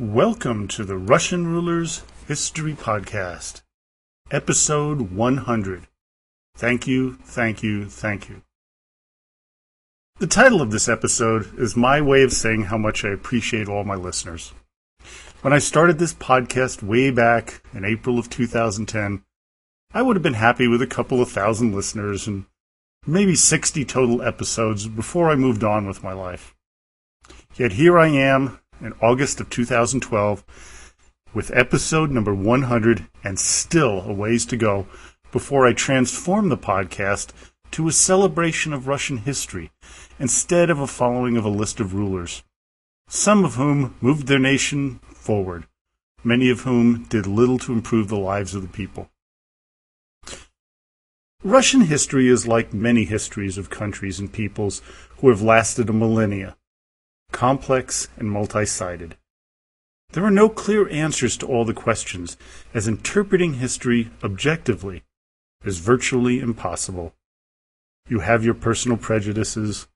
Welcome to the Russian Rulers History Podcast, Episode 100. Thank you, thank you, thank you. The title of this episode is my way of saying how much I appreciate all my listeners. When I started this podcast way back in April of 2010, I would have been happy with a couple of thousand listeners and maybe 60 total episodes before I moved on with my life. Yet here I am in August of 2012 with episode number 100 and still a ways to go before I transform the podcast to a celebration of Russian history instead of a following of a list of rulers, some of whom moved their nation forward, many of whom did little to improve the lives of the people. Russian history is like many histories of countries and peoples who have lasted a millennia complex and multi-sided. There are no clear answers to all the questions, as interpreting history objectively is virtually impossible. You have your personal prejudices,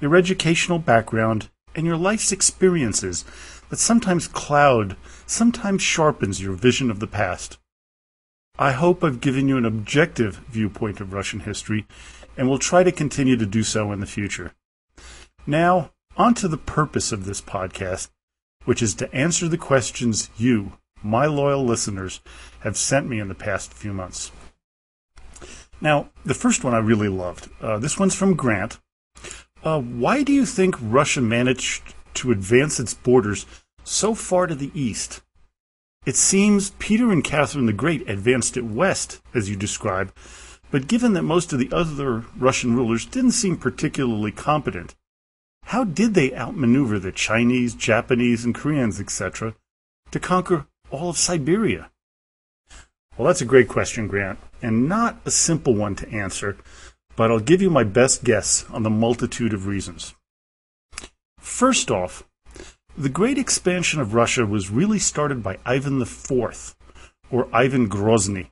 your educational background, and your life's experiences that sometimes cloud, sometimes sharpens your vision of the past. I hope I've given you an objective viewpoint of Russian history and will try to continue to do so in the future. Now, on to the purpose of this podcast, which is to answer the questions you, my loyal listeners, have sent me in the past few months. Now, the first one I really loved. Uh, this one's from Grant. Uh, why do you think Russia managed to advance its borders so far to the east? It seems Peter and Catherine the Great advanced it west, as you describe, but given that most of the other Russian rulers didn't seem particularly competent, how did they outmaneuver the Chinese, Japanese, and Koreans, etc., to conquer all of Siberia? Well, that's a great question, Grant, and not a simple one to answer, but I'll give you my best guess on the multitude of reasons. First off, the great expansion of Russia was really started by Ivan IV, or Ivan Grozny.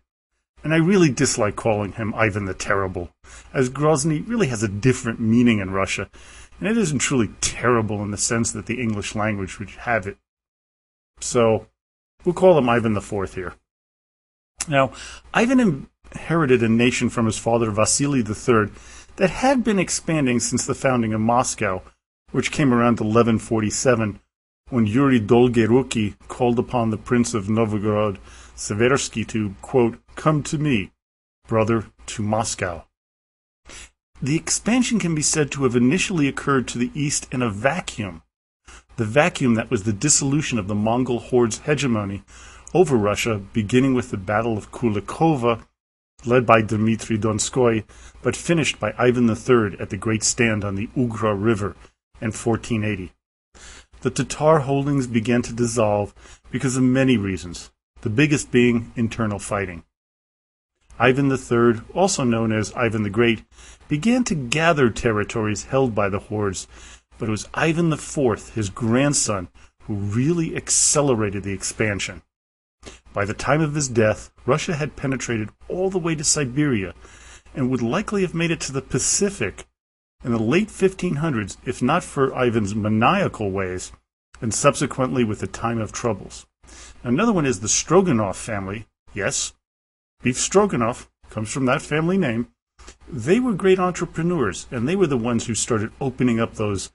And I really dislike calling him Ivan the Terrible, as Grozny really has a different meaning in Russia, and it isn't truly terrible in the sense that the English language would have it. So, we'll call him Ivan IV here. Now, Ivan inherited a nation from his father Vasily III that had been expanding since the founding of Moscow, which came around 1147 when Yuri Dolgoruki called upon the Prince of Novgorod Seversky to, quote, come to me, brother, to Moscow. The expansion can be said to have initially occurred to the east in a vacuum. The vacuum that was the dissolution of the Mongol horde's hegemony over Russia, beginning with the Battle of Kulikovo, led by Dmitry Donskoy, but finished by Ivan III at the Great Stand on the Ugra River in 1480. The Tatar holdings began to dissolve because of many reasons, the biggest being internal fighting. Ivan III, also known as Ivan the Great, began to gather territories held by the hordes, but it was Ivan IV, his grandson, who really accelerated the expansion. By the time of his death, Russia had penetrated all the way to Siberia and would likely have made it to the Pacific in the late 1500s if not for Ivan's maniacal ways and subsequently with the time of troubles. Another one is the Stroganov family. Yes, beef stroganoff comes from that family name. They were great entrepreneurs, and they were the ones who started opening up those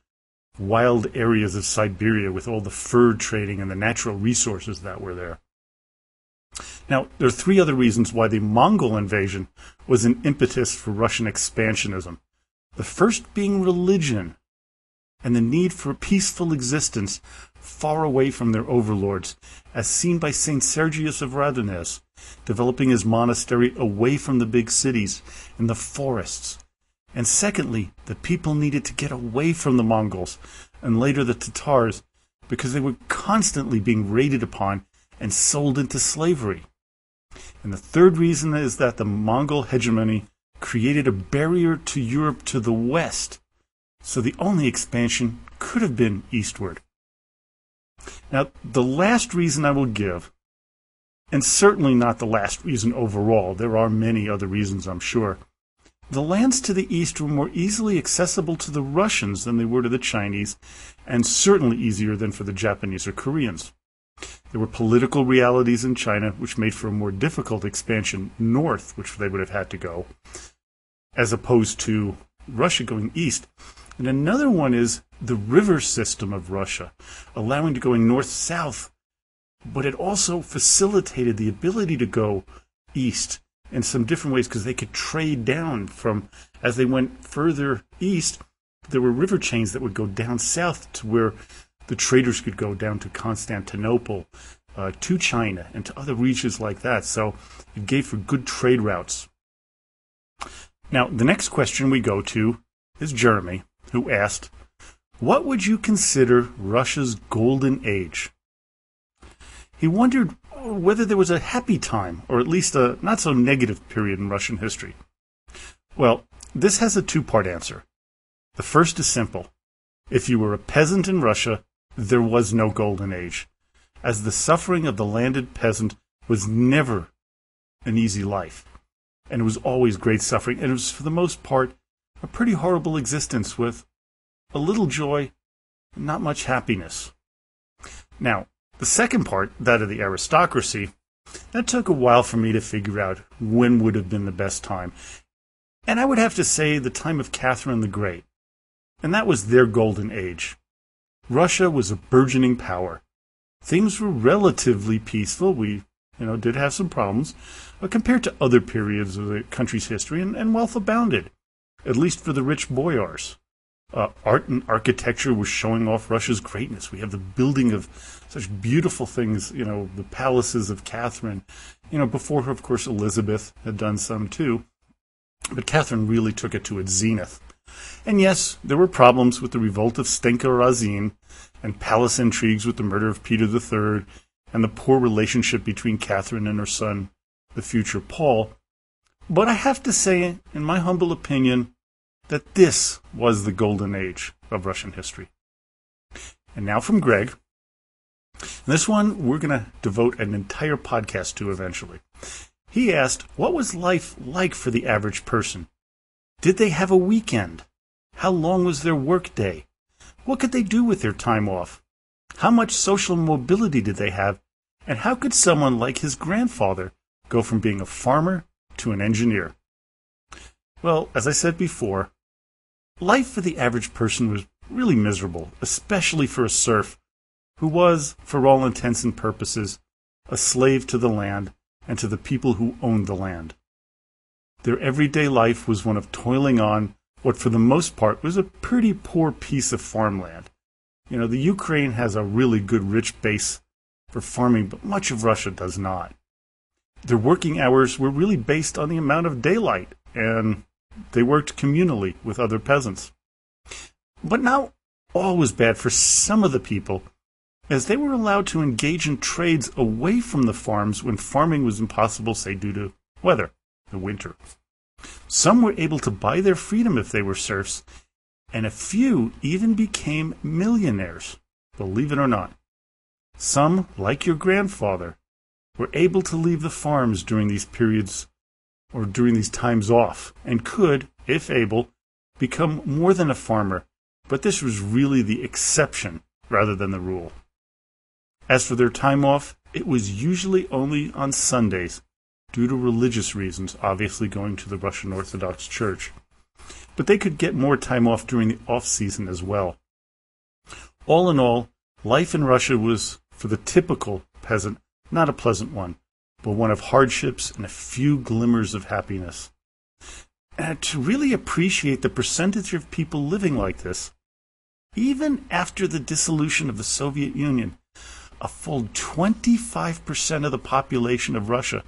wild areas of Siberia with all the fur trading and the natural resources that were there. Now, there are three other reasons why the Mongol invasion was an impetus for Russian expansionism. The first being religion and the need for peaceful existence far away from their overlords, as seen by St. Sergius of Radonezh, developing his monastery away from the big cities and the forests. And secondly, the people needed to get away from the Mongols and later the Tatars because they were constantly being raided upon and sold into slavery. And the third reason is that the Mongol hegemony created a barrier to Europe to the west, so the only expansion could have been eastward. Now, the last reason I will give, and certainly not the last reason overall, there are many other reasons, I'm sure. The lands to the east were more easily accessible to the Russians than they were to the Chinese, and certainly easier than for the Japanese or Koreans. There were political realities in China which made for a more difficult expansion north, which they would have had to go, as opposed to Russia going east. And another one is the river system of Russia, allowing to going north south, but it also facilitated the ability to go east in some different ways because they could trade down from as they went further east. There were river chains that would go down south to where the traders could go down to Constantinople, uh, to China, and to other regions like that. So it gave for good trade routes. Now, the next question we go to is Jeremy, who asked, What would you consider Russia's golden age? He wondered whether there was a happy time, or at least a not so negative period in Russian history. Well, this has a two part answer. The first is simple. If you were a peasant in Russia, there was no golden age, as the suffering of the landed peasant was never an easy life, and it was always great suffering, and it was for the most part a pretty horrible existence with a little joy, not much happiness. Now, the second part, that of the aristocracy, that took a while for me to figure out when would have been the best time. And I would have to say the time of Catherine the Great. And that was their golden age. Russia was a burgeoning power. Things were relatively peaceful. We, you know, did have some problems, but compared to other periods of the country's history, and, and wealth abounded, at least for the rich boyars. Uh, art and architecture was showing off Russia's greatness. We have the building of such beautiful things, you know, the palaces of Catherine. You know, before her, of course, Elizabeth had done some too. But Catherine really took it to its zenith. And yes, there were problems with the revolt of Stenka Razin and palace intrigues with the murder of Peter III and the poor relationship between Catherine and her son, the future Paul. But I have to say, in my humble opinion, that this was the golden age of Russian history. And now from Greg. This one we're going to devote an entire podcast to eventually. He asked, What was life like for the average person? Did they have a weekend? How long was their workday? What could they do with their time off? How much social mobility did they have? And how could someone like his grandfather go from being a farmer to an engineer? Well, as I said before, life for the average person was really miserable, especially for a serf who was, for all intents and purposes, a slave to the land and to the people who owned the land. Their everyday life was one of toiling on what, for the most part, was a pretty poor piece of farmland. You know, the Ukraine has a really good, rich base for farming, but much of Russia does not. Their working hours were really based on the amount of daylight, and they worked communally with other peasants. But now all was bad for some of the people, as they were allowed to engage in trades away from the farms when farming was impossible, say, due to weather the winter. Some were able to buy their freedom if they were serfs, and a few even became millionaires, believe it or not. Some, like your grandfather, were able to leave the farms during these periods or during these times off and could, if able, become more than a farmer, but this was really the exception rather than the rule. As for their time off, it was usually only on Sundays, due to religious reasons, obviously going to the Russian Orthodox Church. But they could get more time off during the off season as well. All in all, life in Russia was, for the typical peasant, not a pleasant one, but one of hardships and a few glimmers of happiness. And to really appreciate the percentage of people living like this, even after the dissolution of the Soviet Union, a full 25% of the population of Russia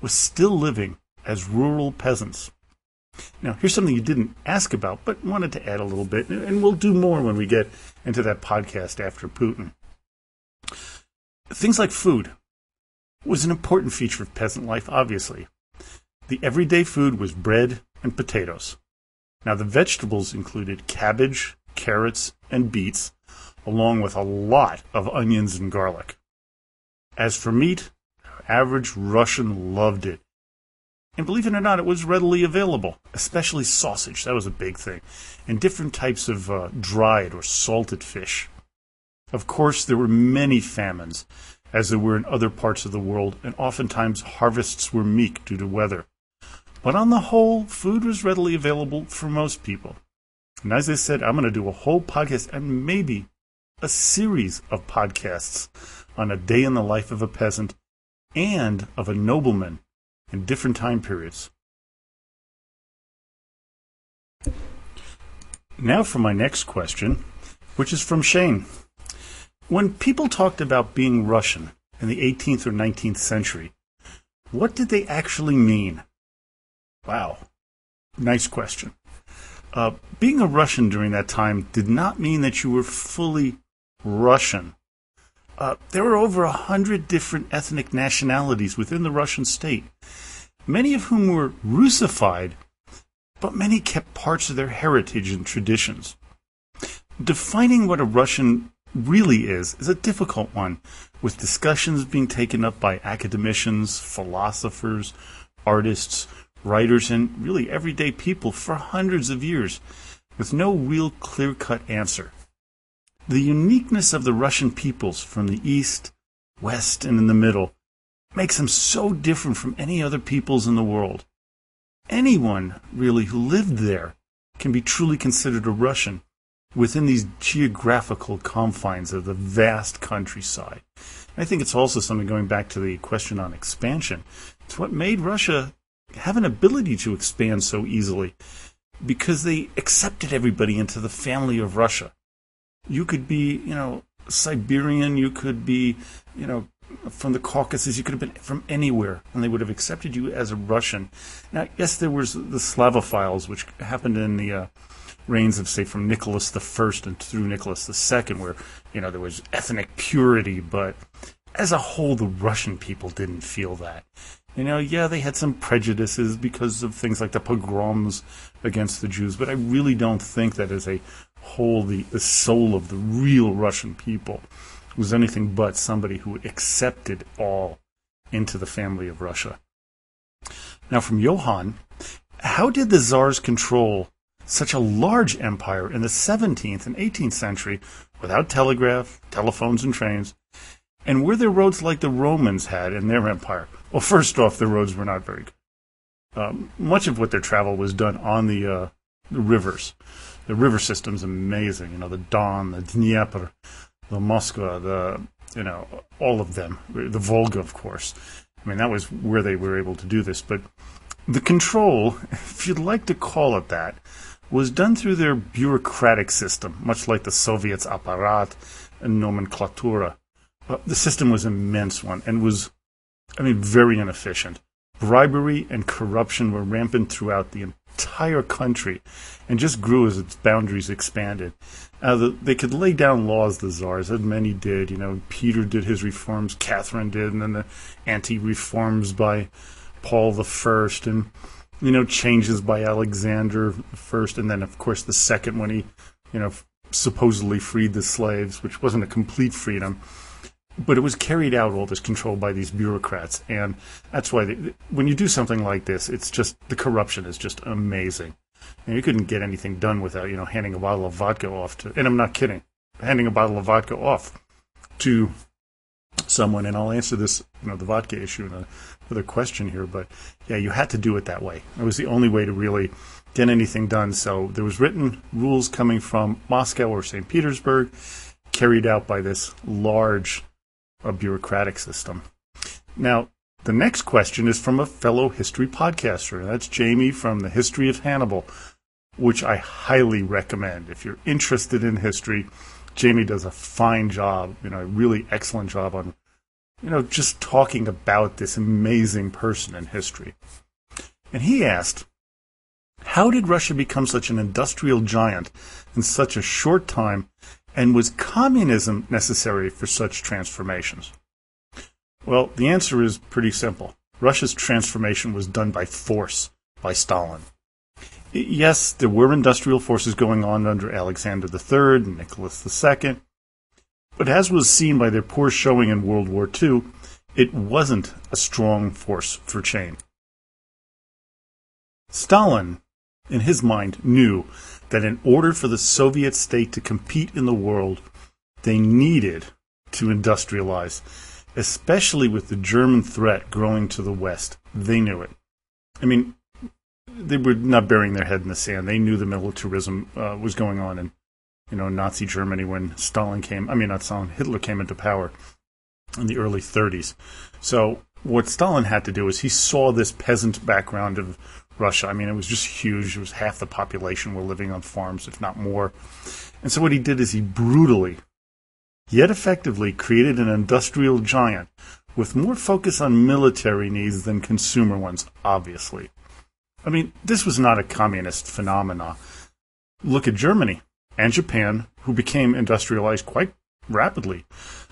was still living as rural peasants. Now, here's something you didn't ask about, but wanted to add a little bit, and we'll do more when we get into that podcast after Putin. Things like food was an important feature of peasant life, obviously. The everyday food was bread and potatoes. Now, the vegetables included cabbage, carrots, and beets, along with a lot of onions and garlic. As for meat, average Russian loved it. And believe it or not, it was readily available, especially sausage. That was a big thing. And different types of uh, dried or salted fish. Of course, there were many famines, as there were in other parts of the world, and oftentimes harvests were meek due to weather. But on the whole, food was readily available for most people. And as I said, I'm going to do a whole podcast and maybe a series of podcasts on a day in the life of a peasant and of a nobleman in different time periods. Now for my next question, which is from Shane. When people talked about being Russian in the 18th or 19th century, what did they actually mean? Wow. Nice question. Uh, being a Russian during that time did not mean that you were fully Russian. Uh, there were over a hundred different ethnic nationalities within the Russian state, many of whom were Russified, but many kept parts of their heritage and traditions. Defining what a Russian really is is a difficult one, with discussions being taken up by academicians, philosophers, artists, writers, and really everyday people for hundreds of years, with no real clear cut answer. The uniqueness of the Russian peoples from the east, west, and in the middle makes them so different from any other peoples in the world. Anyone, really, who lived there can be truly considered a Russian within these geographical confines of the vast countryside. I think it's also something going back to the question on expansion. It's what made Russia have an ability to expand so easily because they accepted everybody into the family of Russia. You could be, you know, Siberian, you could be, you know, from the Caucasus, you could have been from anywhere, and they would have accepted you as a Russian. Now, yes, there was the Slavophiles, which happened in the uh, reigns of, say, from Nicholas I and through Nicholas II, where, you know, there was ethnic purity, but as a whole, the Russian people didn't feel that. You know, yeah, they had some prejudices because of things like the pogroms against the Jews, but I really don't think that as a whole, the, the soul of the real Russian people was anything but somebody who accepted all into the family of Russia. Now, from Johann, how did the Tsars control such a large empire in the 17th and 18th century without telegraph, telephones, and trains? And were there roads like the Romans had in their empire? Well, first off, the roads were not very good. Um, much of what their travel was done on the, uh, the rivers. The river system's amazing. You know, the Don, the Dnieper, the Moskva, the you know, all of them. The Volga, of course. I mean, that was where they were able to do this. But the control, if you'd like to call it that, was done through their bureaucratic system, much like the Soviets' apparat and nomenclatura. the system was an immense one and was, I mean, very inefficient. Bribery and corruption were rampant throughout the entire country and just grew as its boundaries expanded. Uh, the, they could lay down laws, the czars, as many did. You know, Peter did his reforms, Catherine did, and then the anti-reforms by Paul the First, and you know, changes by Alexander first, and then of course the second when he, you know, supposedly freed the slaves, which wasn't a complete freedom, but it was carried out all this control by these bureaucrats, and that's why they, when you do something like this, it's just the corruption is just amazing, and you couldn't get anything done without you know handing a bottle of vodka off to, and I'm not kidding, handing a bottle of vodka off to someone, and I'll answer this, you know, the vodka issue in another question here, but yeah, you had to do it that way. It was the only way to really get anything done. So there was written rules coming from Moscow or St. Petersburg, carried out by this large uh, bureaucratic system. Now, the next question is from a fellow history podcaster. That's Jamie from the History of Hannibal, which I highly recommend if you're interested in history Jamie does a fine job, you know, a really excellent job on, you know, just talking about this amazing person in history. And he asked, how did Russia become such an industrial giant in such a short time, and was communism necessary for such transformations? Well, the answer is pretty simple. Russia's transformation was done by force, by Stalin yes, there were industrial forces going on under Alexander III and Nicholas II, but as was seen by their poor showing in World War II, it wasn't a strong force for change. Stalin, in his mind, knew that in order for the Soviet state to compete in the world, they needed to industrialize, especially with the German threat growing to the west. They knew it. I mean, they were not burying their head in the sand. They knew the militarism uh, was going on in, you know, Nazi Germany when Stalin came. I mean, not Stalin, Hitler came into power in the early 30s. So what Stalin had to do is he saw this peasant background of Russia. I mean, it was just huge. It was half the population were living on farms, if not more. And so what he did is he brutally, yet effectively, created an industrial giant with more focus on military needs than consumer ones, obviously. I mean, this was not a communist phenomena. Look at Germany and Japan, who became industrialized quite rapidly.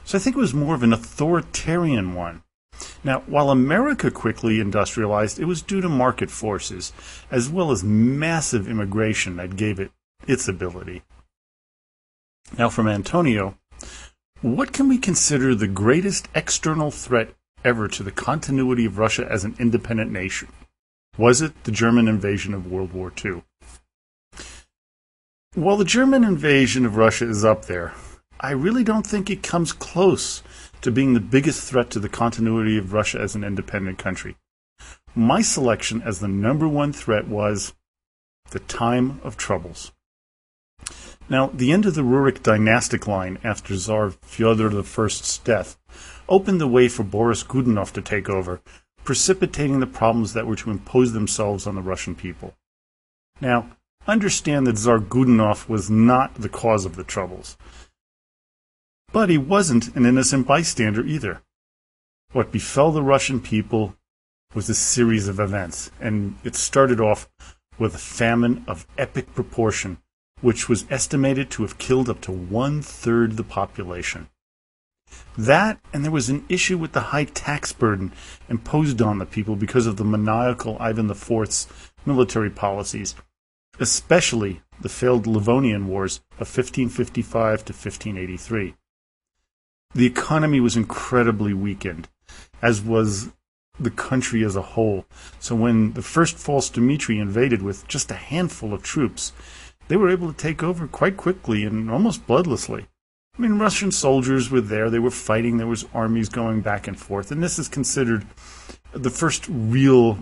So I think it was more of an authoritarian one. Now, while America quickly industrialized, it was due to market forces, as well as massive immigration that gave it its ability. Now, from Antonio, what can we consider the greatest external threat ever to the continuity of Russia as an independent nation? Was it the German invasion of World War II? While the German invasion of Russia is up there, I really don't think it comes close to being the biggest threat to the continuity of Russia as an independent country. My selection as the number one threat was the time of troubles. Now, the end of the Rurik dynastic line after Tsar Fyodor I's death opened the way for Boris Godunov to take over, precipitating the problems that were to impose themselves on the Russian people. Now, understand that Tsar Godunov was not the cause of the troubles. But he wasn't an innocent bystander either. What befell the Russian people was a series of events, and it started off with a famine of epic proportion, which was estimated to have killed up to one third the population. That, and there was an issue with the high tax burden imposed on the people because of the maniacal Ivan IV's military policies, especially the failed Livonian Wars of 1555 to 1583 the economy was incredibly weakened, as was the country as a whole. So when the first false Dmitri invaded with just a handful of troops, they were able to take over quite quickly and almost bloodlessly. I mean, Russian soldiers were there, they were fighting, there was armies going back and forth, and this is considered the first real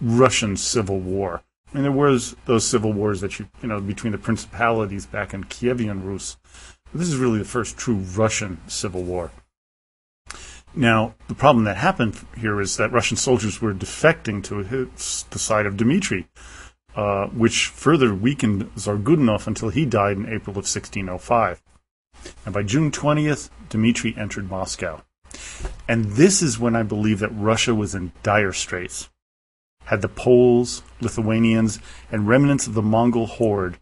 Russian civil war. I mean, there was those civil wars that you, you know, between the principalities back in Kievan Rus, this is really the first true Russian civil war. Now, the problem that happened here is that Russian soldiers were defecting to the side of Dmitry, uh, which further weakened Tsar Godunov until he died in April of 1605. And by June 20th, Dmitry entered Moscow. And this is when I believe that Russia was in dire straits. Had the Poles, Lithuanians, and remnants of the Mongol horde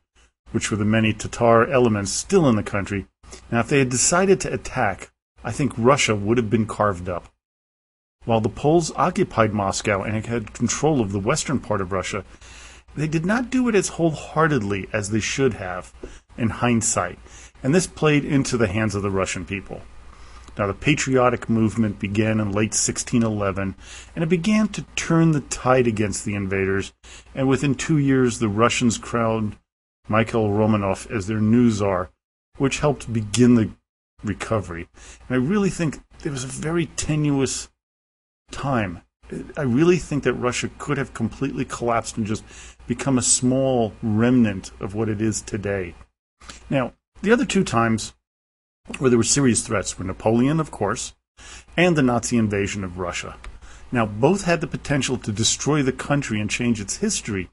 which were the many Tatar elements still in the country. Now, if they had decided to attack, I think Russia would have been carved up. While the Poles occupied Moscow and had control of the western part of Russia, they did not do it as wholeheartedly as they should have in hindsight, and this played into the hands of the Russian people. Now, the patriotic movement began in late 1611, and it began to turn the tide against the invaders, and within two years the Russians crowned Mikhail Romanov as their new czar, which helped begin the recovery. And I really think there was a very tenuous time. I really think that Russia could have completely collapsed and just become a small remnant of what it is today. Now, the other two times where there were serious threats were Napoleon, of course, and the Nazi invasion of Russia. Now, both had the potential to destroy the country and change its history,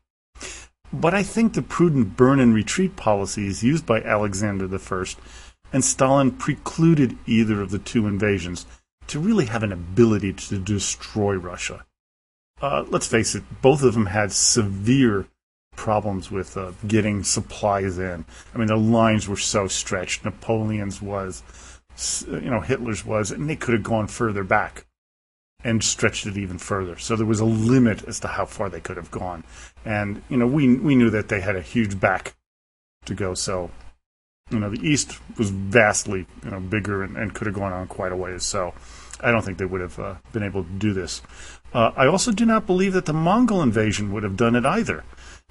but I think the prudent burn and retreat policies used by Alexander I and Stalin precluded either of the two invasions to really have an ability to destroy Russia. Uh, let's face it, both of them had severe problems with uh, getting supplies in. I mean, the lines were so stretched. Napoleon's was, you know, Hitler's was, and they could have gone further back and stretched it even further. So there was a limit as to how far they could have gone. And, you know, we, we knew that they had a huge back to go. So, you know, the East was vastly, you know, bigger and, and could have gone on quite a ways. So I don't think they would have uh, been able to do this. Uh, I also do not believe that the Mongol invasion would have done it either.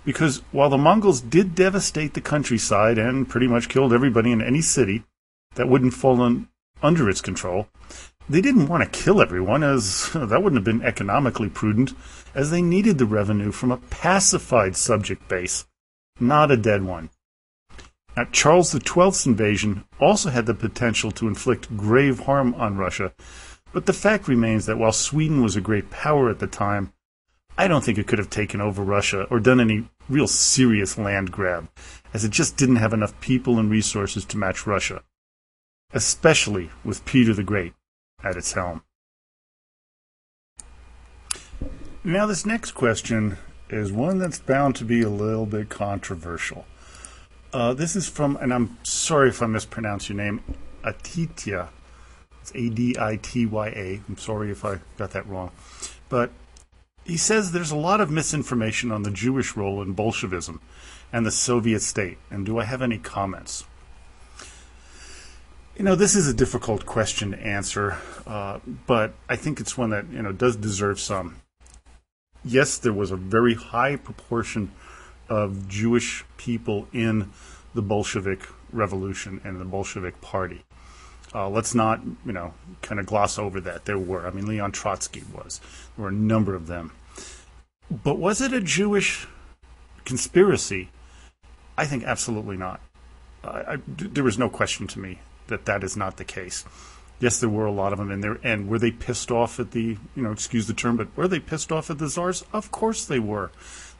Because while the Mongols did devastate the countryside and pretty much killed everybody in any city that wouldn't fall under its control, they didn't want to kill everyone, as that wouldn't have been economically prudent, as they needed the revenue from a pacified subject base, not a dead one. Now, Charles XII's invasion also had the potential to inflict grave harm on Russia, but the fact remains that while Sweden was a great power at the time, I don't think it could have taken over Russia or done any real serious land grab, as it just didn't have enough people and resources to match Russia, especially with Peter the Great at its helm. Now, this next question is one that's bound to be a little bit controversial. Uh, this is from, and I'm sorry if I mispronounce your name, Aditya. It's A D I T Y A. I'm sorry if I got that wrong. But he says there's a lot of misinformation on the Jewish role in Bolshevism and the Soviet state. And do I have any comments? You know, this is a difficult question to answer, uh, but I think it's one that you know does deserve some. Yes, there was a very high proportion of Jewish people in the Bolshevik Revolution and the Bolshevik Party. Uh, let's not, you know, kind of gloss over that. There were. I mean, Leon Trotsky was. There were a number of them. But was it a Jewish conspiracy? I think absolutely not. I, I, there was no question to me that that is not the case. Yes, there were a lot of them in there, and were they pissed off at the, you know, excuse the term, but were they pissed off at the czars? Of course they were.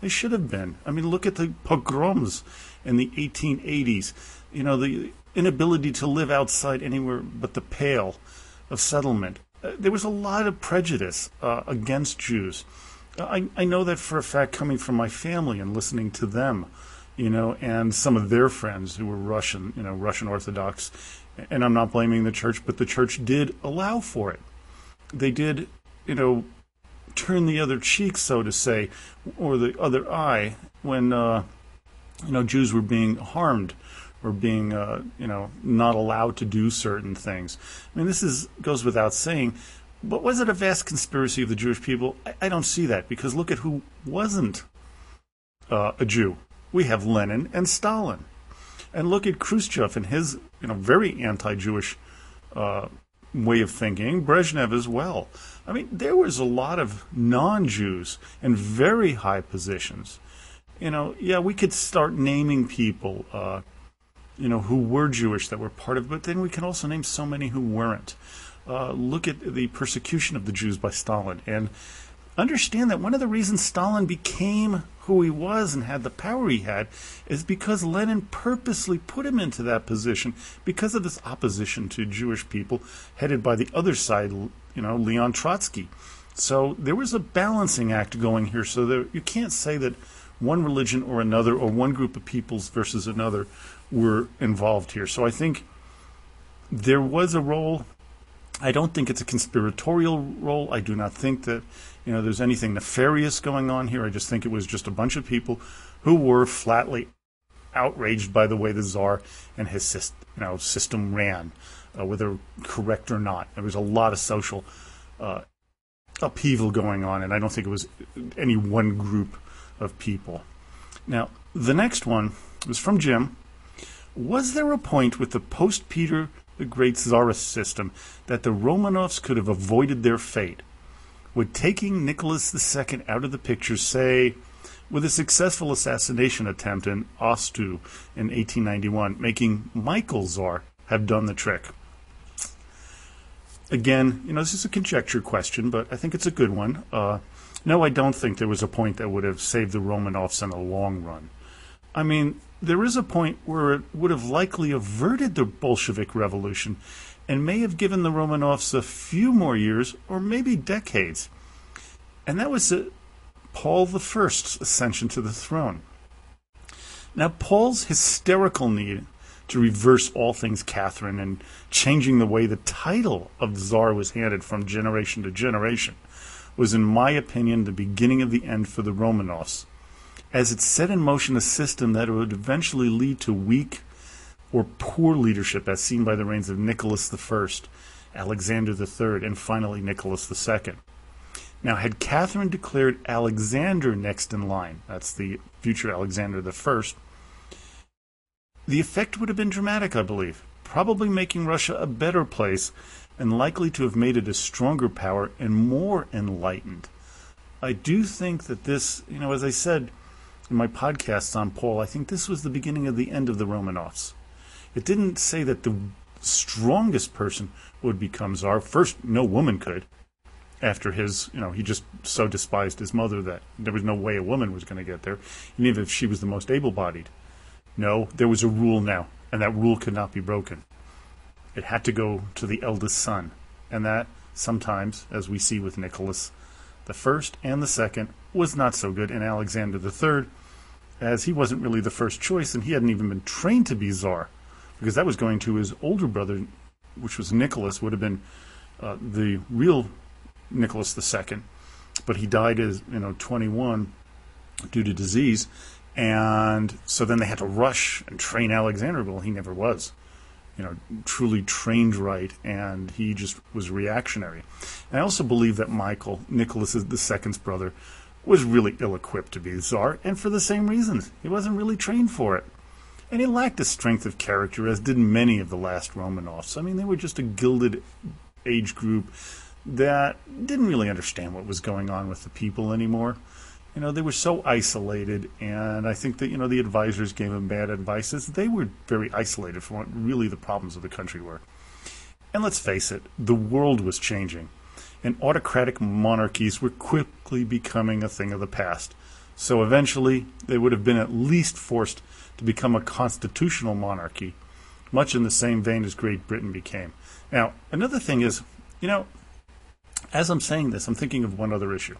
They should have been. I mean, look at the pogroms in the 1880s. You know, the inability to live outside anywhere but the pale of settlement. Uh, there was a lot of prejudice uh, against Jews. I, I know that for a fact coming from my family and listening to them, you know, and some of their friends who were Russian, you know, Russian Orthodox. And I'm not blaming the church, but the church did allow for it. They did, you know, turn the other cheek, so to say, or the other eye when, uh, you know, Jews were being harmed or being, uh, you know, not allowed to do certain things. I mean, this is goes without saying. But was it a vast conspiracy of the Jewish people? I, I don't see that because look at who wasn't uh, a Jew. We have Lenin and Stalin, and look at Khrushchev and his, you know, very anti-Jewish uh, way of thinking. Brezhnev as well. I mean, there was a lot of non-Jews in very high positions. You know, yeah, we could start naming people. Uh, you know, who were Jewish that were part of but then we can also name so many who weren't. Uh, look at the persecution of the Jews by Stalin and understand that one of the reasons Stalin became who he was and had the power he had is because Lenin purposely put him into that position because of his opposition to Jewish people headed by the other side, you know, Leon Trotsky. So there was a balancing act going here so you can't say that one religion or another or one group of peoples versus another were involved here. So I think there was a role. I don't think it's a conspiratorial role. I do not think that you know there's anything nefarious going on here. I just think it was just a bunch of people who were flatly outraged by the way the czar and his you know, system ran, uh, whether correct or not. There was a lot of social uh, upheaval going on, and I don't think it was any one group of people. Now, the next one was from Jim. Was there a point with the post Peter the Great Tsarist system that the Romanovs could have avoided their fate? Would taking Nicholas II out of the picture, say, with a successful assassination attempt in Otsu in 1891, making Michael Tsar have done the trick? Again, you know, this is a conjecture question, but I think it's a good one. Uh, no, I don't think there was a point that would have saved the Romanovs in the long run. I mean, there is a point where it would have likely averted the Bolshevik Revolution and may have given the Romanovs a few more years or maybe decades. And that was uh, Paul I's ascension to the throne. Now, Paul's hysterical need to reverse all things Catherine and changing the way the title of Tsar was handed from generation to generation was, in my opinion, the beginning of the end for the Romanovs as it set in motion a system that would eventually lead to weak or poor leadership, as seen by the reigns of Nicholas I, Alexander III, and finally Nicholas II. Now, had Catherine declared Alexander next in line, that's the future Alexander I, the effect would have been dramatic, I believe, probably making Russia a better place and likely to have made it a stronger power and more enlightened. I do think that this, you know, as I said in my podcasts on Paul, I think this was the beginning of the end of the Romanovs. It didn't say that the strongest person would become czar. First, no woman could. After his, you know, he just so despised his mother that there was no way a woman was going to get there, even if she was the most able bodied. No, there was a rule now, and that rule could not be broken. It had to go to the eldest son, and that sometimes, as we see with Nicholas the first and the second, was not so good. In Alexander the third, as he wasn't really the first choice, and he hadn't even been trained to be czar, because that was going to his older brother, which was Nicholas, would have been uh, the real Nicholas the second, but he died as you know 21 due to disease, and so then they had to rush and train Alexander. Well, he never was you know, truly trained right, and he just was reactionary. And I also believe that Michael, Nicholas II's brother, was really ill-equipped to be Tsar, and for the same reasons. He wasn't really trained for it. And he lacked a strength of character, as did many of the last Romanovs. I mean, they were just a gilded age group that didn't really understand what was going on with the people anymore you know, they were so isolated, and I think that, you know, the advisors gave them bad advice. Is they were very isolated from what really the problems of the country were. And let's face it, the world was changing, and autocratic monarchies were quickly becoming a thing of the past. So eventually, they would have been at least forced to become a constitutional monarchy, much in the same vein as Great Britain became. Now, another thing is, you know, as I'm saying this, I'm thinking of one other issue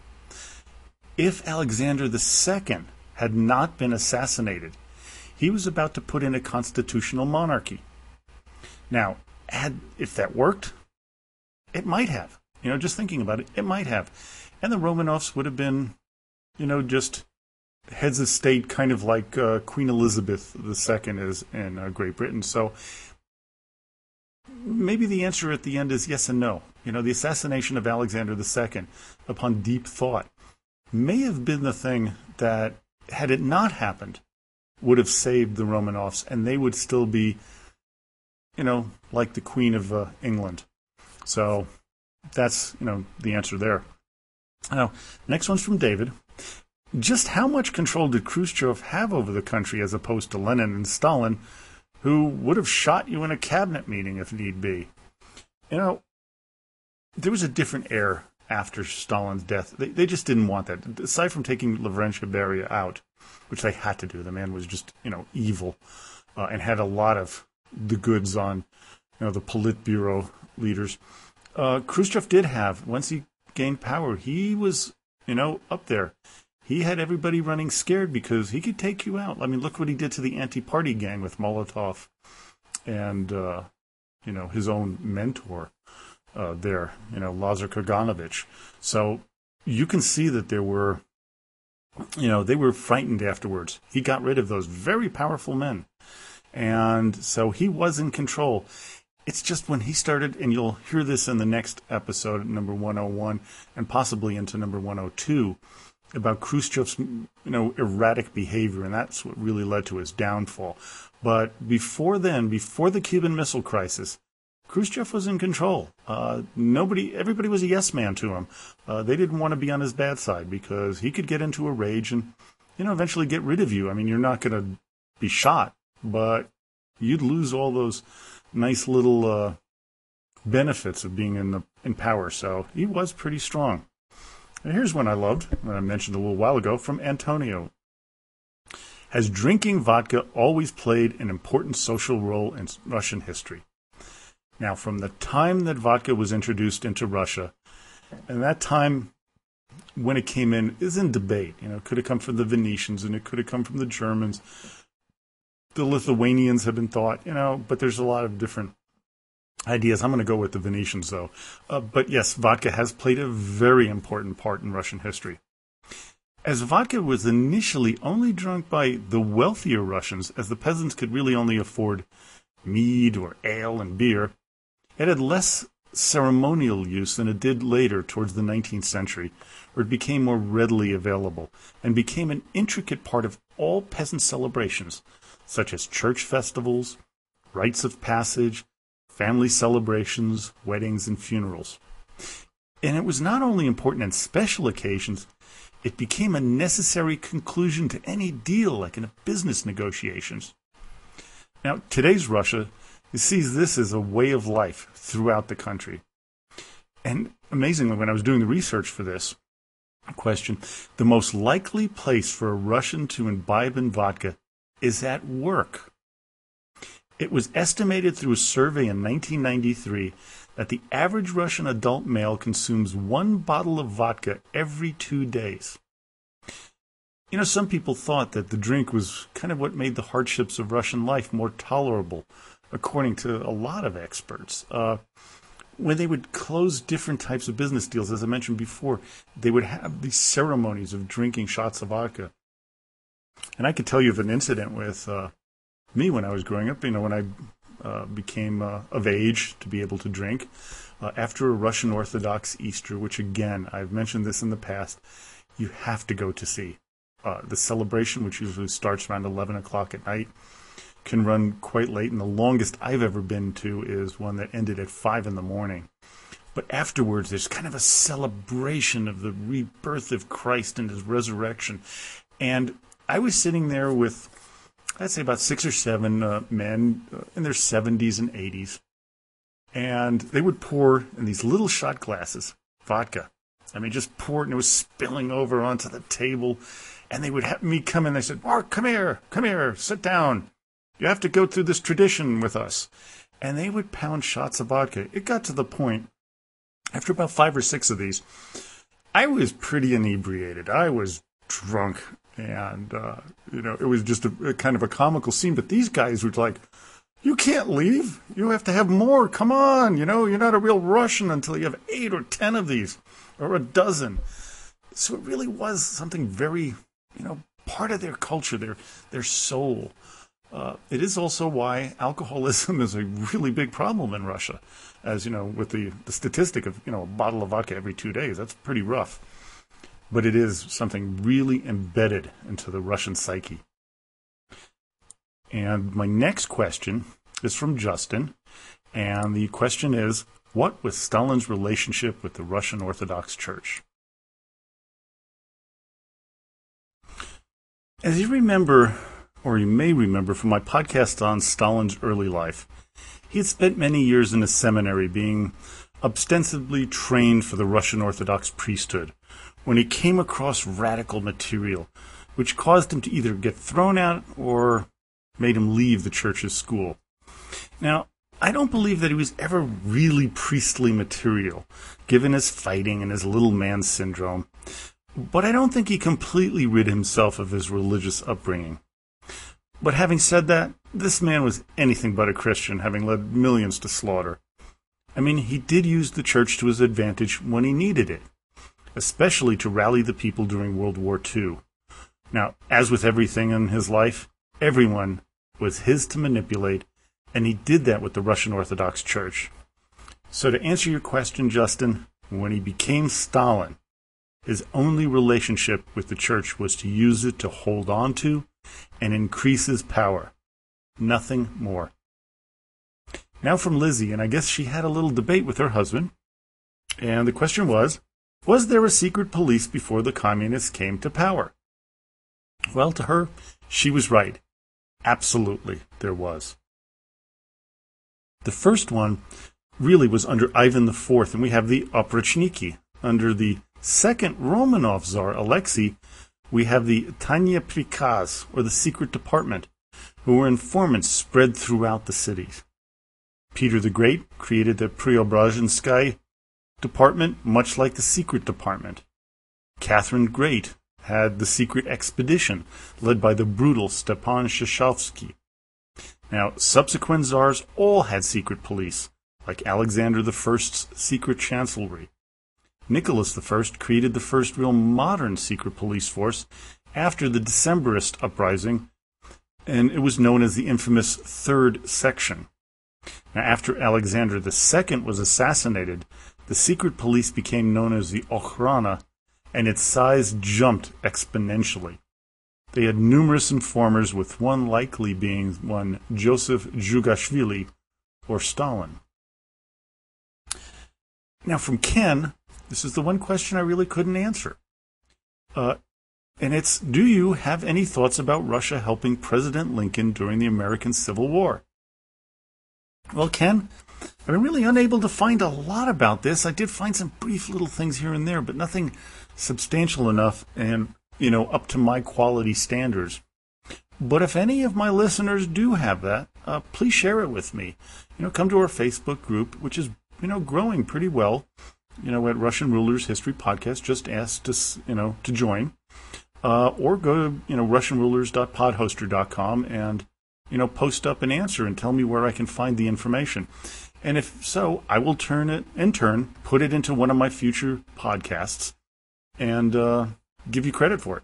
if Alexander II had not been assassinated, he was about to put in a constitutional monarchy. Now, had if that worked, it might have. You know, just thinking about it, it might have. And the Romanovs would have been, you know, just heads of state, kind of like uh, Queen Elizabeth II is in uh, Great Britain. So maybe the answer at the end is yes and no. You know, the assassination of Alexander II, upon deep thought, may have been the thing that, had it not happened, would have saved the Romanovs, and they would still be, you know, like the Queen of uh, England. So that's, you know, the answer there. Now, next one's from David. Just how much control did Khrushchev have over the country as opposed to Lenin and Stalin, who would have shot you in a cabinet meeting if need be? You know, there was a different air after Stalin's death. They, they just didn't want that. Aside from taking Lavrentiy Beria out, which they had to do, the man was just, you know, evil uh, and had a lot of the goods on, you know, the Politburo leaders. Uh, Khrushchev did have, once he gained power, he was, you know, up there. He had everybody running scared because he could take you out. I mean, look what he did to the anti-party gang with Molotov and, uh, you know, his own mentor uh, there, you know, Lazar Kaganovich. So you can see that there were, you know, they were frightened afterwards. He got rid of those very powerful men. And so he was in control. It's just when he started, and you'll hear this in the next episode, number 101, and possibly into number 102, about Khrushchev's, you know, erratic behavior, and that's what really led to his downfall. But before then, before the Cuban Missile Crisis, Khrushchev was in control. Uh, nobody, everybody was a yes man to him. Uh, they didn't want to be on his bad side because he could get into a rage and, you know, eventually get rid of you. I mean, you're not going to be shot, but you'd lose all those nice little uh, benefits of being in the in power. So he was pretty strong. And here's one I loved, that I mentioned a little while ago, from Antonio. Has drinking vodka always played an important social role in Russian history? Now, from the time that vodka was introduced into Russia, and that time when it came in is in debate. You know, it could have come from the Venetians and it could have come from the Germans. The Lithuanians have been thought, you know, but there's a lot of different ideas. I'm going to go with the Venetians, though. Uh, but yes, vodka has played a very important part in Russian history. As vodka was initially only drunk by the wealthier Russians, as the peasants could really only afford mead or ale and beer, it had less ceremonial use than it did later towards the 19th century, where it became more readily available and became an intricate part of all peasant celebrations, such as church festivals, rites of passage, family celebrations, weddings, and funerals. And it was not only important on special occasions, it became a necessary conclusion to any deal, like in business negotiations. Now, today's Russia sees this as a way of life throughout the country. And amazingly, when I was doing the research for this question, the most likely place for a Russian to imbibe in vodka is at work. It was estimated through a survey in 1993 that the average Russian adult male consumes one bottle of vodka every two days. You know, some people thought that the drink was kind of what made the hardships of Russian life more tolerable, according to a lot of experts. Uh, when they would close different types of business deals, as I mentioned before, they would have these ceremonies of drinking shots of vodka. And I could tell you of an incident with uh, me when I was growing up. You know, when I uh, became uh, of age to be able to drink, uh, after a Russian Orthodox Easter, which again I've mentioned this in the past, you have to go to see. Uh, the celebration, which usually starts around 11 o'clock at night, can run quite late, and the longest I've ever been to is one that ended at 5 in the morning. But afterwards, there's kind of a celebration of the rebirth of Christ and his resurrection. And I was sitting there with, I'd say, about six or seven uh, men uh, in their 70s and 80s. And they would pour in these little shot glasses vodka. I mean, just pour and it was spilling over onto the table. And they would have me come in. They said, Mark, come here, come here, sit down. You have to go through this tradition with us. And they would pound shots of vodka. It got to the point, after about five or six of these, I was pretty inebriated. I was drunk. And, uh, you know, it was just a, a kind of a comical scene. But these guys were like, you can't leave. You have to have more. Come on. You know, you're not a real Russian until you have eight or ten of these or a dozen. So it really was something very, you know, part of their culture, their, their soul. Uh, it is also why alcoholism is a really big problem in Russia, as you know, with the, the statistic of you know a bottle of vodka every two days. That's pretty rough, but it is something really embedded into the Russian psyche. And my next question is from Justin, and the question is, what was Stalin's relationship with the Russian Orthodox Church? As you remember, or you may remember from my podcast on Stalin's early life. He had spent many years in a seminary being ostensibly trained for the Russian Orthodox priesthood when he came across radical material, which caused him to either get thrown out or made him leave the church's school. Now, I don't believe that he was ever really priestly material, given his fighting and his little man syndrome, but I don't think he completely rid himself of his religious upbringing. But having said that, this man was anything but a Christian, having led millions to slaughter. I mean, he did use the church to his advantage when he needed it, especially to rally the people during World War II. Now, as with everything in his life, everyone was his to manipulate, and he did that with the Russian Orthodox Church. So, to answer your question, Justin, when he became Stalin, his only relationship with the church was to use it to hold on to and increases power. Nothing more. Now from Lizzie, and I guess she had a little debate with her husband. And the question was Was there a secret police before the communists came to power? Well, to her, she was right. Absolutely, there was. The first one really was under Ivan IV, and we have the Oprichniki. Under the second Romanov Tsar, Alexei, we have the Tainy Prikaz, or the Secret Department, who were informants spread throughout the cities. Peter the Great created the Preobrazhensky Department, much like the Secret Department. Catherine Great had the Secret Expedition, led by the brutal Stepan Sheshkovsky. Now, subsequent czars all had secret police, like Alexander I's secret chancellery. Nicholas I created the first real modern secret police force after the Decemberist uprising, and it was known as the infamous Third Section. Now, after Alexander II was assassinated, the secret police became known as the Okhrana, and its size jumped exponentially. They had numerous informers, with one likely being one Joseph Zhugashvili or Stalin. Now, from Ken, this is the one question I really couldn't answer. Uh, and it's Do you have any thoughts about Russia helping President Lincoln during the American Civil War? Well, Ken, I've been really unable to find a lot about this. I did find some brief little things here and there, but nothing substantial enough and, you know, up to my quality standards. But if any of my listeners do have that, uh, please share it with me. You know, come to our Facebook group, which is, you know, growing pretty well. You know, at Russian Rulers History Podcast, just ask to, you know, to join. Uh, or go to, you know, RussianRulers.podhoster.com and, you know, post up an answer and tell me where I can find the information. And if so, I will turn it, in turn, put it into one of my future podcasts and uh, give you credit for it.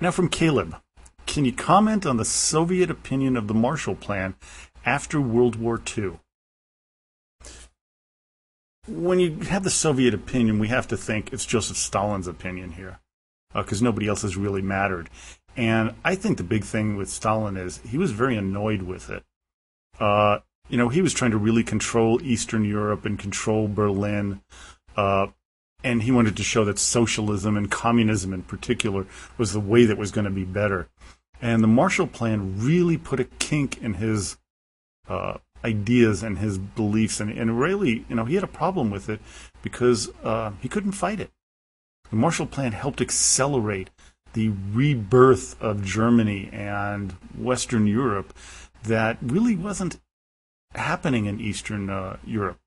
Now, from Caleb, can you comment on the Soviet opinion of the Marshall Plan after World War II? When you have the Soviet opinion, we have to think it's Joseph Stalin's opinion here, because uh, nobody else has really mattered. And I think the big thing with Stalin is he was very annoyed with it. Uh, you know, he was trying to really control Eastern Europe and control Berlin. Uh, and he wanted to show that socialism and communism in particular was the way that was going to be better. And the Marshall Plan really put a kink in his uh, ideas and his beliefs, and, and really, you know, he had a problem with it because uh, he couldn't fight it. The Marshall Plan helped accelerate the rebirth of Germany and Western Europe that really wasn't happening in Eastern uh, Europe.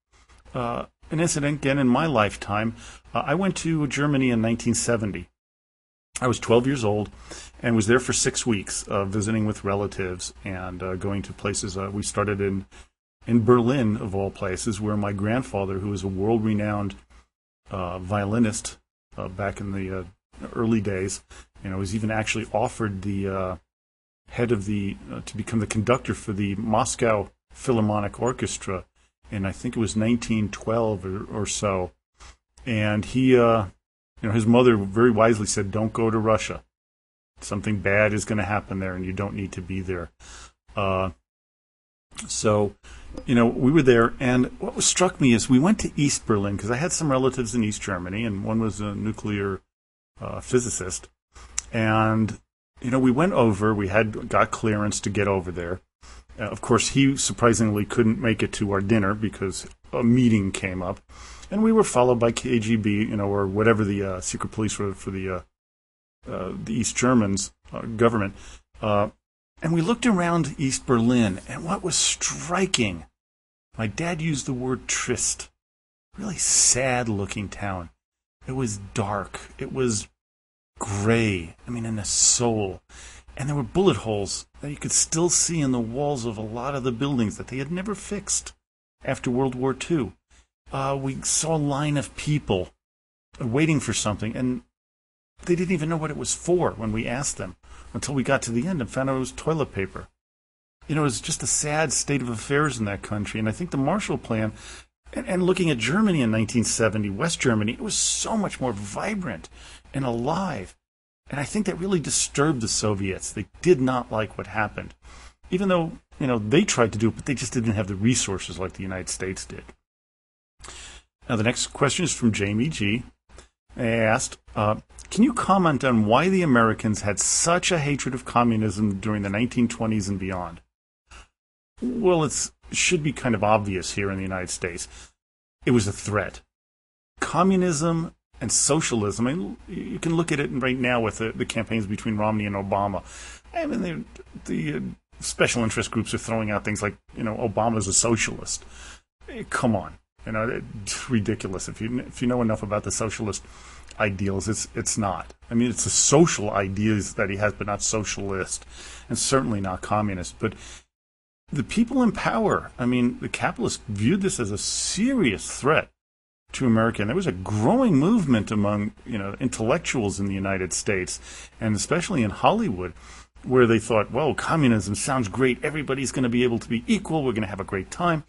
Uh, an incident again in my lifetime. Uh, I went to Germany in 1970. I was 12 years old and was there for six weeks, uh, visiting with relatives and uh, going to places. Uh, we started in in Berlin, of all places, where my grandfather, who was a world-renowned uh, violinist uh, back in the early days, you know, was even actually offered the head of the to become the conductor for the Moscow Philharmonic Orchestra and I think it was 1912 or, or so. And he, uh, you know, his mother very wisely said, "Don't go to Russia. Something bad is going to happen there, and you don't need to be there." Uh, so, you know, we were there, and what struck me is we went to East Berlin because I had some relatives in East Germany, and one was a nuclear uh, physicist, and you know, we went over. We had got clearance to get over there, uh, of course, he surprisingly couldn't make it to our dinner because a meeting came up, and we were followed by KGB, you know, or whatever the uh, secret police were for the uh, the East Germans uh, government. Uh, and we looked around East Berlin, and what was striking, my dad used the word trist, really sad-looking town. It was dark. It was gray. I mean, in the soul. And there were bullet holes that you could still see in the walls of a lot of the buildings that they had never fixed after World War II. Uh, we saw a line of people waiting for something, and they didn't even know what it was for when we asked them until we got to the end and found out it was toilet paper. You know, it was just a sad state of affairs in that country. And I think the Marshall Plan, and, and looking at Germany in 1970, West Germany, it was so much more vibrant and alive. And I think that really disturbed the Soviets. They did not like what happened. Even though, you know, they tried to do it, but they just didn't have the resources like the United States did. Now, the next question is from Jamie G. Asked, uh, can you comment on why the Americans had such a hatred of communism during the 1920s and beyond? Well, it should be kind of obvious here in the United States. It was a threat. Communism and socialism. I mean, you can look at it right now with the, the campaigns between Romney and Obama. I mean, the uh, special interest groups are throwing out things like, you know, Obama's a socialist. Come on, you know, it's ridiculous. If you if you know enough about the socialist ideals, it's it's not. I mean, it's the social ideas that he has, but not socialist, and certainly not communist. But the people in power, I mean, the capitalists viewed this as a serious threat to America. And there was a growing movement among you know intellectuals in the United States, and especially in Hollywood, where they thought, "Well, communism sounds great. Everybody's going to be able to be equal. We're going to have a great time."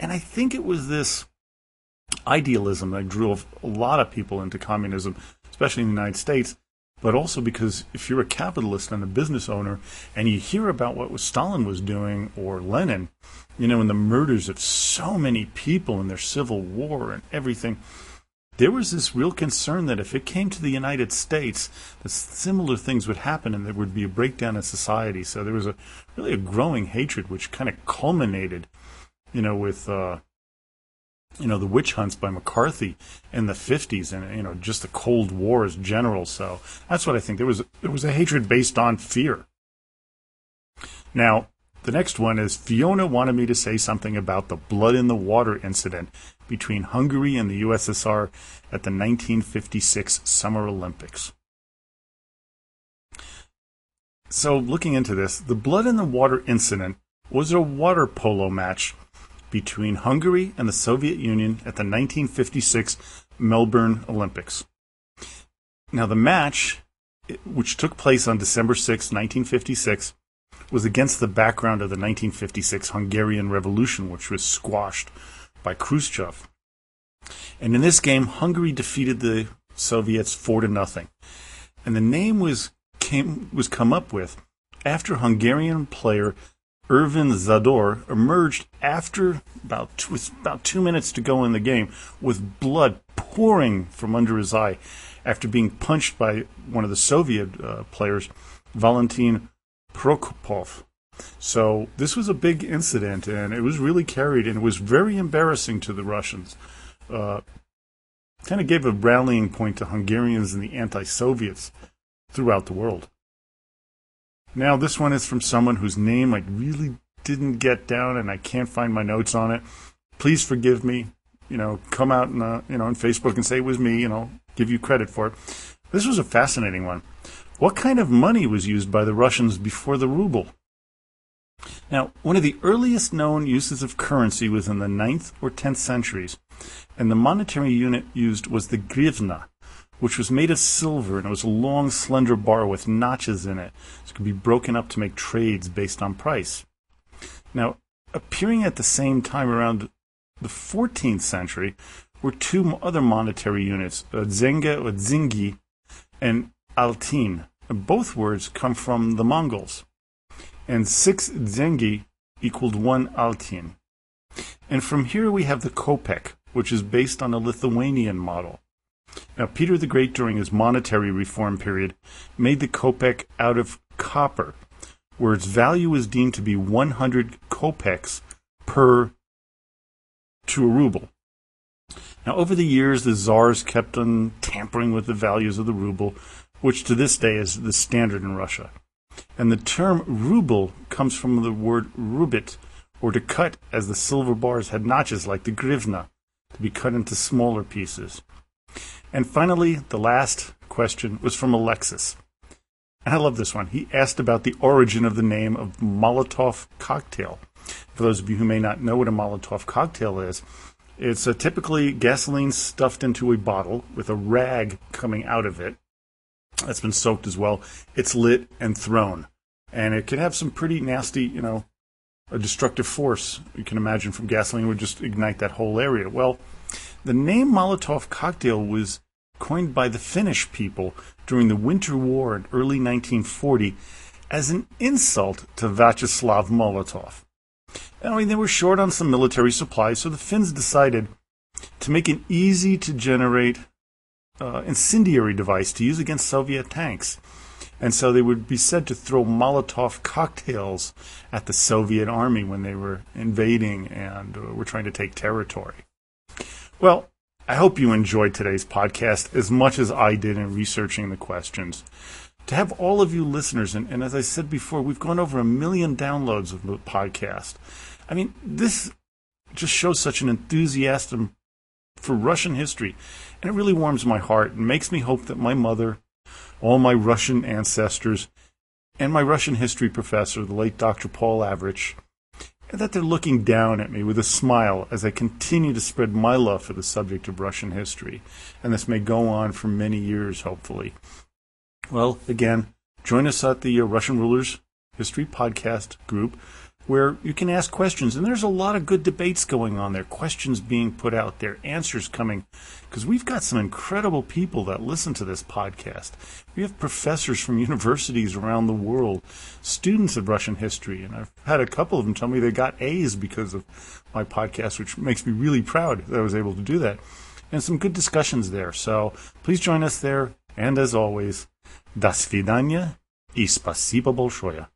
And I think it was this idealism that drew a lot of people into communism, especially in the United States. but also because if you're a capitalist and a business owner and you hear about what Stalin was doing or Lenin, you know, and the murders of so many people in their civil war and everything, there was this real concern that if it came to the United States, that similar things would happen and there would be a breakdown in society. So there was a really a growing hatred, which kind of culminated, you know, with uh, you know the witch hunts by McCarthy in the 50s, and you know just the Cold War as general. So that's what I think. There was there was a hatred based on fear. Now, the next one is Fiona wanted me to say something about the blood in the water incident between Hungary and the USSR at the 1956 Summer Olympics. So, looking into this, the blood in the water incident was a water polo match between Hungary and the Soviet Union at the 1956 Melbourne Olympics. Now, the match, which took place on December 6, 1956, was against the background of the 1956 Hungarian Revolution, which was squashed by Khrushchev. And in this game, Hungary defeated the Soviets four to nothing. And the name was came was come up with after Hungarian player Ervin Zador emerged after about two, about two minutes to go in the game with blood pouring from under his eye after being punched by one of the Soviet uh, players, Valentin Prokopov. So this was a big incident, and it was really carried, and it was very embarrassing to the Russians. Uh, kind of gave a rallying point to Hungarians and the anti-Soviets throughout the world. Now, this one is from someone whose name I really didn't get down, and I can't find my notes on it. Please forgive me. You know, come out and uh, you know on Facebook and say it was me, and I'll give you credit for it. This was a fascinating one. What kind of money was used by the Russians before the ruble? Now, one of the earliest known uses of currency was in the 9th or 10th centuries, and the monetary unit used was the grivna, which was made of silver and it was a long, slender bar with notches in it, so it could be broken up to make trades based on price. Now, appearing at the same time around the 14th century were two other monetary units, the Zenga or Zingi and Altin. Both words come from the Mongols and six zengi equaled one altin. And from here we have the kopeck, which is based on a Lithuanian model. Now, Peter the Great, during his monetary reform period, made the kopeck out of copper, where its value was deemed to be 100 kopecks per to a ruble. Now, over the years, the czars kept on tampering with the values of the ruble, which to this day is the standard in Russia. And the term ruble comes from the word rubit, or to cut, as the silver bars had notches like the grivna, to be cut into smaller pieces. And finally, the last question was from Alexis. And I love this one. He asked about the origin of the name of Molotov cocktail. For those of you who may not know what a Molotov cocktail is, it's a typically gasoline stuffed into a bottle with a rag coming out of it that's been soaked as well. It's lit and thrown. And it can have some pretty nasty, you know, a destructive force. You can imagine from gasoline would just ignite that whole area. Well, the name Molotov cocktail was coined by the Finnish people during the Winter War in early 1940 as an insult to Vyacheslav Molotov. I mean, they were short on some military supplies, so the Finns decided to make an easy to generate uh, incendiary device to use against Soviet tanks. And so they would be said to throw Molotov cocktails at the Soviet army when they were invading and uh, were trying to take territory. Well, I hope you enjoyed today's podcast as much as I did in researching the questions. To have all of you listeners, and, and as I said before, we've gone over a million downloads of the podcast. I mean, this just shows such an enthusiasm for Russian history. And it really warms my heart and makes me hope that my mother, all my Russian ancestors, and my Russian history professor, the late Dr. Paul Avrich, that they're looking down at me with a smile as I continue to spread my love for the subject of Russian history. And this may go on for many years, hopefully. Well, again, join us at the uh, Russian Rulers History Podcast group where you can ask questions. And there's a lot of good debates going on there, questions being put out there, answers coming, because we've got some incredible people that listen to this podcast. We have professors from universities around the world, students of Russian history, and I've had a couple of them tell me they got A's because of my podcast, which makes me really proud that I was able to do that. And some good discussions there. So please join us there. And as always, до свидания и спасибо большое.